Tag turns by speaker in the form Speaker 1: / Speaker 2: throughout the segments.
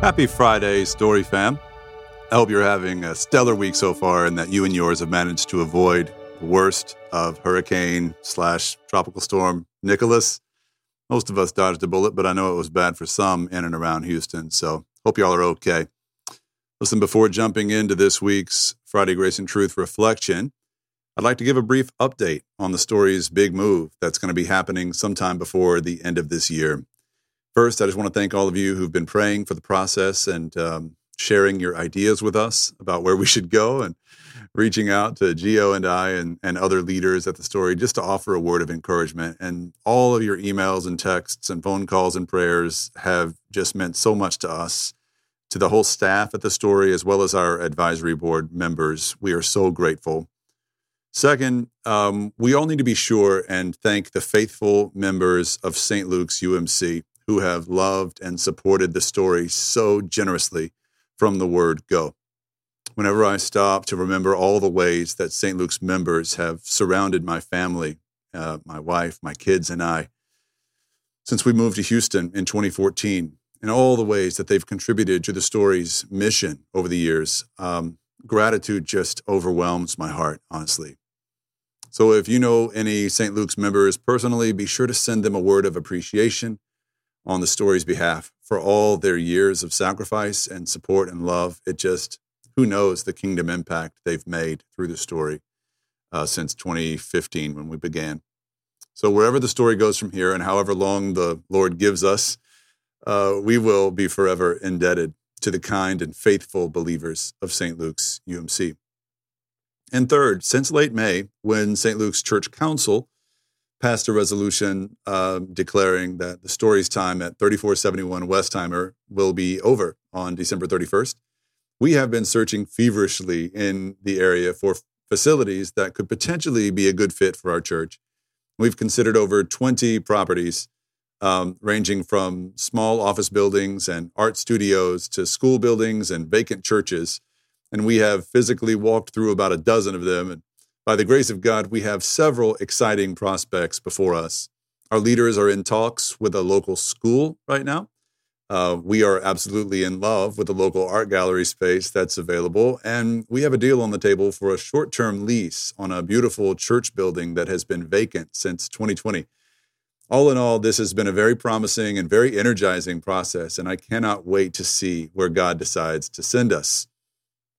Speaker 1: Happy Friday, Story fam. I hope you're having a stellar week so far and that you and yours have managed to avoid the worst of hurricane slash tropical storm Nicholas. Most of us dodged a bullet, but I know it was bad for some in and around Houston. So hope y'all are okay. Listen, before jumping into this week's Friday Grace and Truth reflection, I'd like to give a brief update on the story's big move that's going to be happening sometime before the end of this year. First, I just want to thank all of you who've been praying for the process and um, sharing your ideas with us about where we should go and reaching out to Geo and I and, and other leaders at the story just to offer a word of encouragement. And all of your emails and texts and phone calls and prayers have just meant so much to us, to the whole staff at the story, as well as our advisory board members. We are so grateful. Second, um, we all need to be sure and thank the faithful members of St. Luke's UMC who have loved and supported the story so generously from the word go. Whenever I stop to remember all the ways that St. Luke's members have surrounded my family, uh, my wife, my kids, and I, since we moved to Houston in 2014, and all the ways that they've contributed to the story's mission over the years, um, gratitude just overwhelms my heart, honestly. So if you know any St. Luke's members personally, be sure to send them a word of appreciation on the story's behalf for all their years of sacrifice and support and love. It just, who knows the kingdom impact they've made through the story uh, since 2015 when we began. So, wherever the story goes from here and however long the Lord gives us, uh, we will be forever indebted to the kind and faithful believers of St. Luke's UMC. And third, since late May, when St. Luke's Church Council passed a resolution uh, declaring that the story's time at 3471 Westheimer will be over on December 31st. We have been searching feverishly in the area for facilities that could potentially be a good fit for our church. We've considered over 20 properties, um, ranging from small office buildings and art studios to school buildings and vacant churches. And we have physically walked through about a dozen of them and by the grace of God, we have several exciting prospects before us. Our leaders are in talks with a local school right now. Uh, we are absolutely in love with the local art gallery space that's available. And we have a deal on the table for a short term lease on a beautiful church building that has been vacant since 2020. All in all, this has been a very promising and very energizing process, and I cannot wait to see where God decides to send us.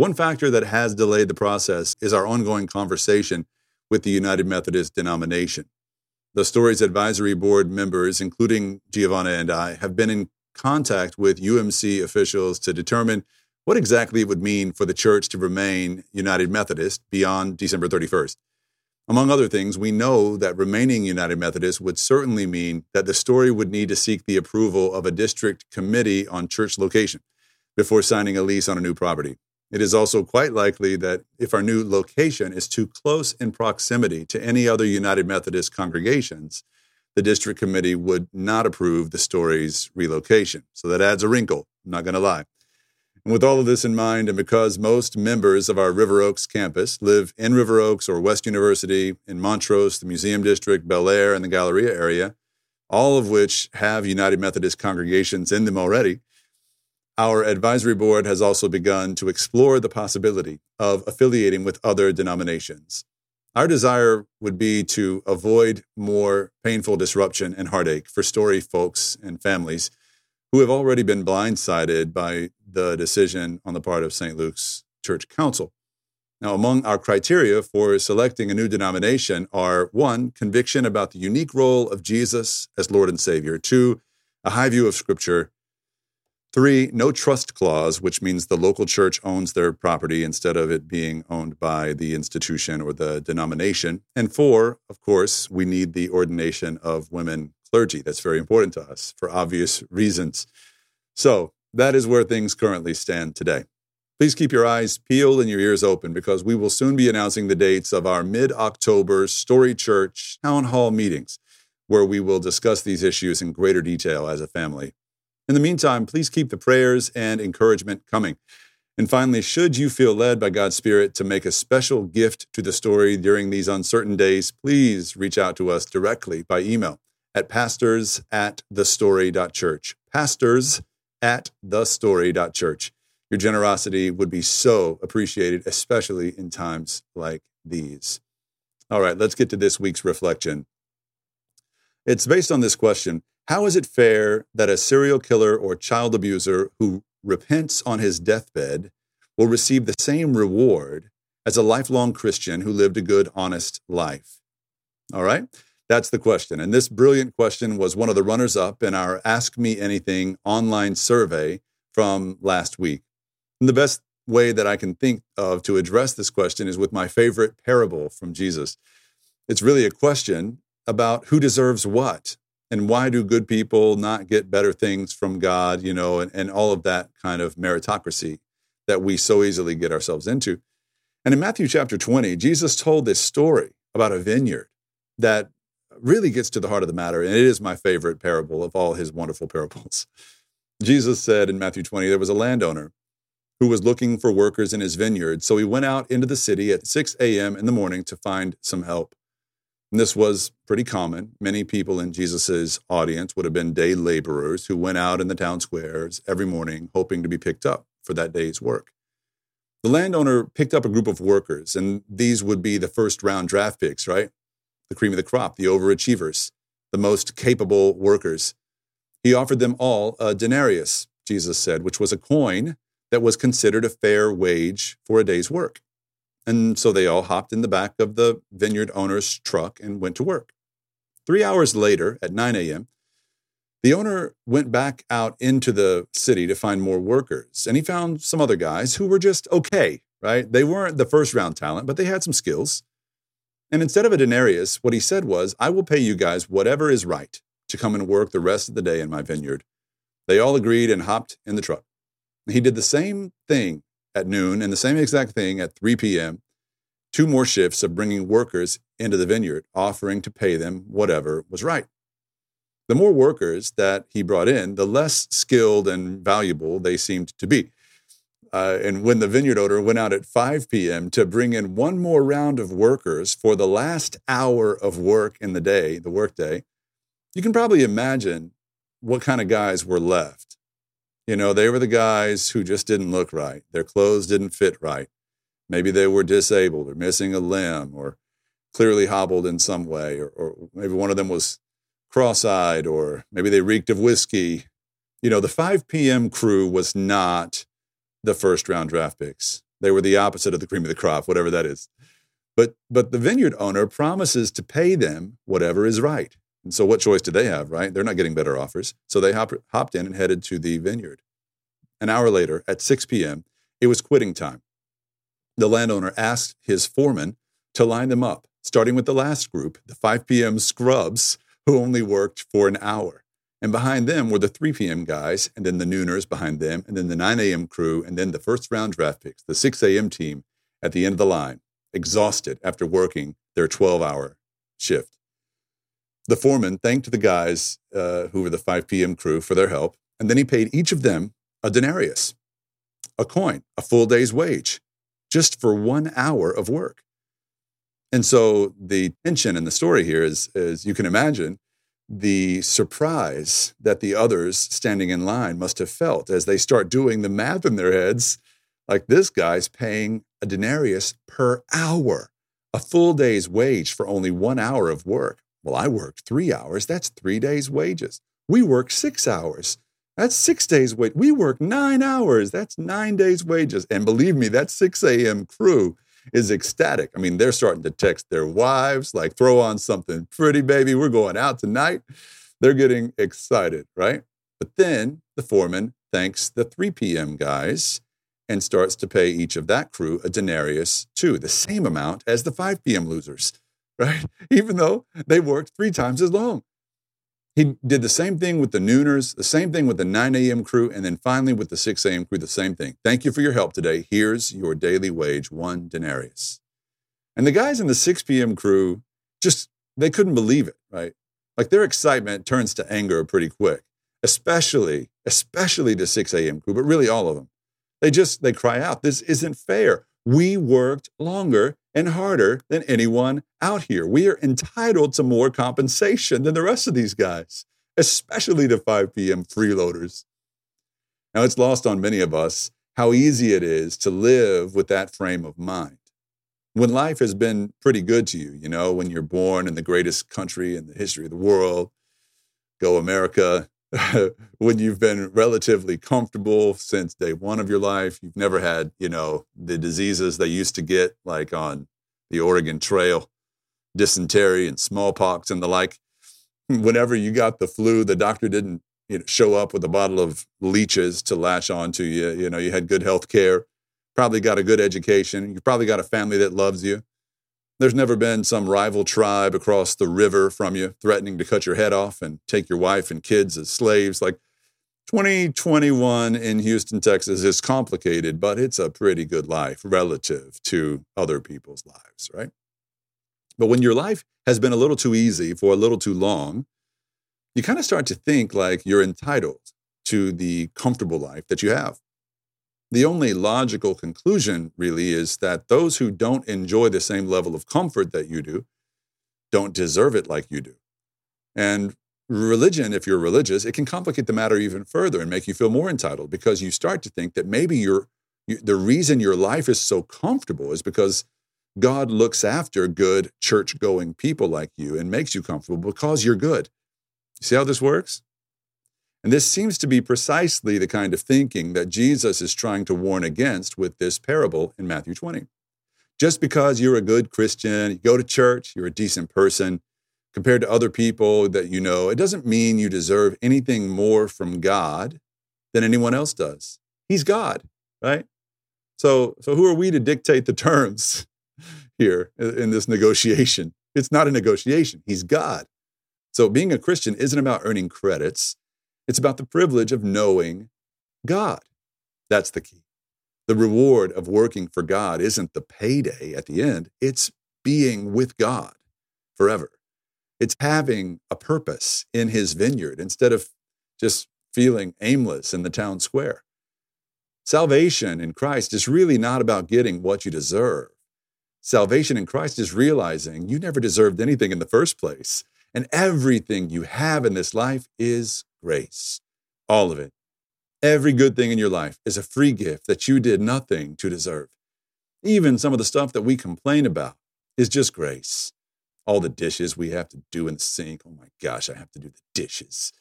Speaker 1: One factor that has delayed the process is our ongoing conversation with the United Methodist denomination. The Stories Advisory Board members, including Giovanna and I, have been in contact with UMC officials to determine what exactly it would mean for the church to remain United Methodist beyond December 31st. Among other things, we know that remaining United Methodist would certainly mean that the story would need to seek the approval of a district committee on church location before signing a lease on a new property. It is also quite likely that if our new location is too close in proximity to any other United Methodist congregations, the district committee would not approve the story's relocation. So that adds a wrinkle, I'm not going to lie. And with all of this in mind, and because most members of our River Oaks campus live in River Oaks or West University, in Montrose, the Museum District, Bel Air, and the Galleria area, all of which have United Methodist congregations in them already, our advisory board has also begun to explore the possibility of affiliating with other denominations. Our desire would be to avoid more painful disruption and heartache for story folks and families who have already been blindsided by the decision on the part of St. Luke's Church Council. Now, among our criteria for selecting a new denomination are one, conviction about the unique role of Jesus as Lord and Savior, two, a high view of Scripture, Three, no trust clause, which means the local church owns their property instead of it being owned by the institution or the denomination. And four, of course, we need the ordination of women clergy. That's very important to us for obvious reasons. So that is where things currently stand today. Please keep your eyes peeled and your ears open because we will soon be announcing the dates of our mid October Story Church town hall meetings, where we will discuss these issues in greater detail as a family. In the meantime, please keep the prayers and encouragement coming. And finally, should you feel led by God's Spirit to make a special gift to the story during these uncertain days, please reach out to us directly by email at pastors at thestory.church. Pastors at thestory.church. Your generosity would be so appreciated, especially in times like these. All right, let's get to this week's reflection. It's based on this question How is it fair that a serial killer or child abuser who repents on his deathbed will receive the same reward as a lifelong Christian who lived a good, honest life? All right, that's the question. And this brilliant question was one of the runners up in our Ask Me Anything online survey from last week. And the best way that I can think of to address this question is with my favorite parable from Jesus. It's really a question about who deserves what and why do good people not get better things from God, you know, and, and all of that kind of meritocracy that we so easily get ourselves into. And in Matthew chapter 20, Jesus told this story about a vineyard that really gets to the heart of the matter. And it is my favorite parable of all his wonderful parables. Jesus said in Matthew 20, there was a landowner who was looking for workers in his vineyard. So he went out into the city at 6 a.m. in the morning to find some help. And this was pretty common. Many people in Jesus' audience would have been day laborers who went out in the town squares every morning hoping to be picked up for that day's work. The landowner picked up a group of workers, and these would be the first round draft picks, right? The cream of the crop, the overachievers, the most capable workers. He offered them all a denarius, Jesus said, which was a coin that was considered a fair wage for a day's work. And so they all hopped in the back of the vineyard owner's truck and went to work. Three hours later, at 9 a.m., the owner went back out into the city to find more workers, and he found some other guys who were just okay, right? They weren't the first round talent, but they had some skills. And instead of a denarius, what he said was, I will pay you guys whatever is right to come and work the rest of the day in my vineyard. They all agreed and hopped in the truck. He did the same thing at noon and the same exact thing at 3 p.m. Two more shifts of bringing workers into the vineyard, offering to pay them whatever was right. The more workers that he brought in, the less skilled and valuable they seemed to be. Uh, and when the vineyard owner went out at 5 p.m. to bring in one more round of workers for the last hour of work in the day, the workday, you can probably imagine what kind of guys were left. You know, they were the guys who just didn't look right. Their clothes didn't fit right. Maybe they were disabled or missing a limb or clearly hobbled in some way, or, or maybe one of them was cross eyed, or maybe they reeked of whiskey. You know, the 5 p.m. crew was not the first round draft picks. They were the opposite of the cream of the crop, whatever that is. But, but the vineyard owner promises to pay them whatever is right. And so, what choice did they have, right? They're not getting better offers. So, they hop, hopped in and headed to the vineyard. An hour later, at 6 p.m., it was quitting time. The landowner asked his foreman to line them up, starting with the last group, the 5 p.m. scrubs, who only worked for an hour. And behind them were the 3 p.m. guys, and then the nooners behind them, and then the 9 a.m. crew, and then the first round draft picks, the 6 a.m. team at the end of the line, exhausted after working their 12 hour shift. The foreman thanked the guys uh, who were the 5 p.m. crew for their help, and then he paid each of them a denarius, a coin, a full day's wage, just for one hour of work. And so the tension in the story here is, is you can imagine the surprise that the others standing in line must have felt as they start doing the math in their heads. Like this guy's paying a denarius per hour, a full day's wage for only one hour of work. Well, I worked three hours. That's three days' wages. We work six hours. That's six days' wage. We work nine hours. That's nine days' wages. And believe me, that 6 a.m. crew is ecstatic. I mean, they're starting to text their wives, like, throw on something pretty, baby. We're going out tonight. They're getting excited, right? But then the foreman thanks the 3 p.m. guys and starts to pay each of that crew a denarius too, the same amount as the 5 p.m. losers, right? Even though they worked three times as long. He did the same thing with the nooners, the same thing with the 9 a.m. crew, and then finally with the 6 a.m. crew, the same thing. Thank you for your help today. Here's your daily wage, one denarius. And the guys in the 6 p.m. crew just, they couldn't believe it, right? Like their excitement turns to anger pretty quick, especially, especially the 6 a.m. crew, but really all of them. They just, they cry out, this isn't fair. We worked longer and harder than anyone out here. We are entitled to more compensation than the rest of these guys, especially the 5 p.m. freeloaders. Now, it's lost on many of us how easy it is to live with that frame of mind. When life has been pretty good to you, you know, when you're born in the greatest country in the history of the world, go America, when you've been relatively comfortable since day one of your life, you've never had, you know, the diseases they used to get, like on the Oregon Trail, dysentery and smallpox and the like. Whenever you got the flu, the doctor didn't you know, show up with a bottle of leeches to latch onto you. You know, you had good health care, probably got a good education. You probably got a family that loves you. There's never been some rival tribe across the river from you threatening to cut your head off and take your wife and kids as slaves. Like 2021 in Houston, Texas is complicated, but it's a pretty good life relative to other people's lives, right? But when your life has been a little too easy for a little too long, you kind of start to think like you're entitled to the comfortable life that you have. The only logical conclusion, really, is that those who don't enjoy the same level of comfort that you do don't deserve it like you do. And religion, if you're religious, it can complicate the matter even further and make you feel more entitled because you start to think that maybe you're, you, the reason your life is so comfortable is because God looks after good church going people like you and makes you comfortable because you're good. You see how this works? And this seems to be precisely the kind of thinking that Jesus is trying to warn against with this parable in Matthew 20. Just because you're a good Christian, you go to church, you're a decent person, compared to other people that you know, it doesn't mean you deserve anything more from God than anyone else does. He's God, right? So, so who are we to dictate the terms here in this negotiation? It's not a negotiation. He's God. So being a Christian isn't about earning credits. It's about the privilege of knowing God. That's the key. The reward of working for God isn't the payday at the end, it's being with God forever. It's having a purpose in his vineyard instead of just feeling aimless in the town square. Salvation in Christ is really not about getting what you deserve. Salvation in Christ is realizing you never deserved anything in the first place, and everything you have in this life is grace. All of it. Every good thing in your life is a free gift that you did nothing to deserve. Even some of the stuff that we complain about is just grace. All the dishes we have to do in the sink. Oh my gosh, I have to do the dishes.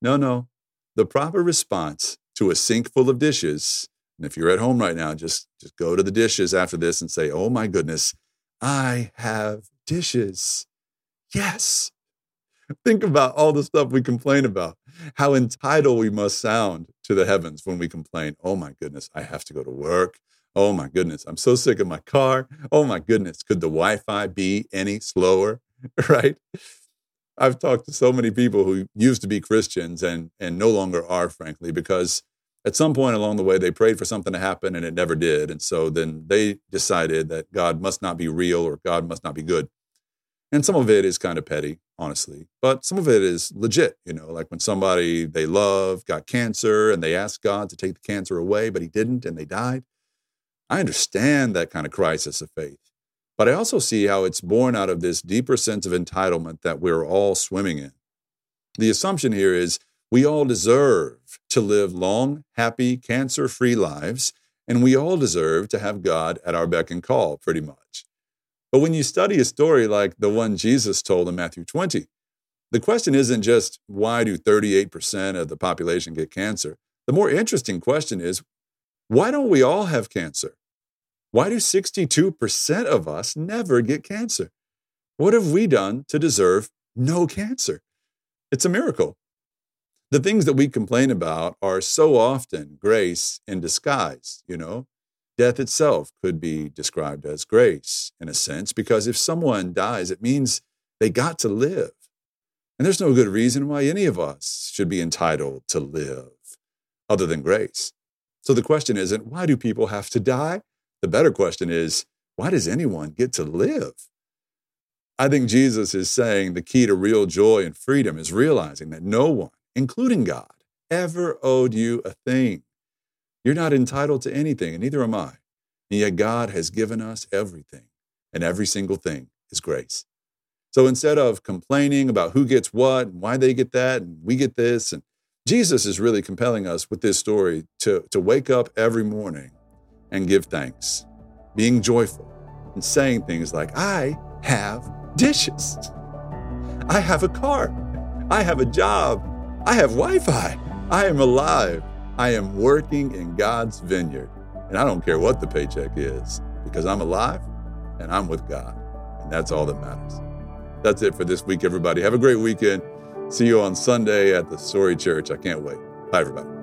Speaker 1: No, no. The proper response to a sink full of dishes, and if you're at home right now, just, just go to the dishes after this and say, Oh my goodness, I have dishes. Yes, Think about all the stuff we complain about, how entitled we must sound to the heavens when we complain. Oh my goodness, I have to go to work. Oh my goodness, I'm so sick of my car. Oh my goodness, could the Wi Fi be any slower? right? I've talked to so many people who used to be Christians and, and no longer are, frankly, because at some point along the way they prayed for something to happen and it never did. And so then they decided that God must not be real or God must not be good. And some of it is kind of petty, honestly, but some of it is legit. You know, like when somebody they love got cancer and they asked God to take the cancer away, but he didn't and they died. I understand that kind of crisis of faith. But I also see how it's born out of this deeper sense of entitlement that we're all swimming in. The assumption here is we all deserve to live long, happy, cancer free lives, and we all deserve to have God at our beck and call, pretty much. But when you study a story like the one Jesus told in Matthew 20, the question isn't just why do 38% of the population get cancer? The more interesting question is why don't we all have cancer? Why do 62% of us never get cancer? What have we done to deserve no cancer? It's a miracle. The things that we complain about are so often grace in disguise, you know. Death itself could be described as grace in a sense, because if someone dies, it means they got to live. And there's no good reason why any of us should be entitled to live other than grace. So the question isn't, why do people have to die? The better question is, why does anyone get to live? I think Jesus is saying the key to real joy and freedom is realizing that no one, including God, ever owed you a thing. You're not entitled to anything, and neither am I. And yet God has given us everything, and every single thing is grace. So instead of complaining about who gets what and why they get that and we get this, and Jesus is really compelling us with this story to, to wake up every morning and give thanks, being joyful, and saying things like, I have dishes. I have a car. I have a job. I have Wi Fi. I am alive. I am working in God's vineyard. And I don't care what the paycheck is because I'm alive and I'm with God. And that's all that matters. That's it for this week, everybody. Have a great weekend. See you on Sunday at the Story Church. I can't wait. Bye, everybody.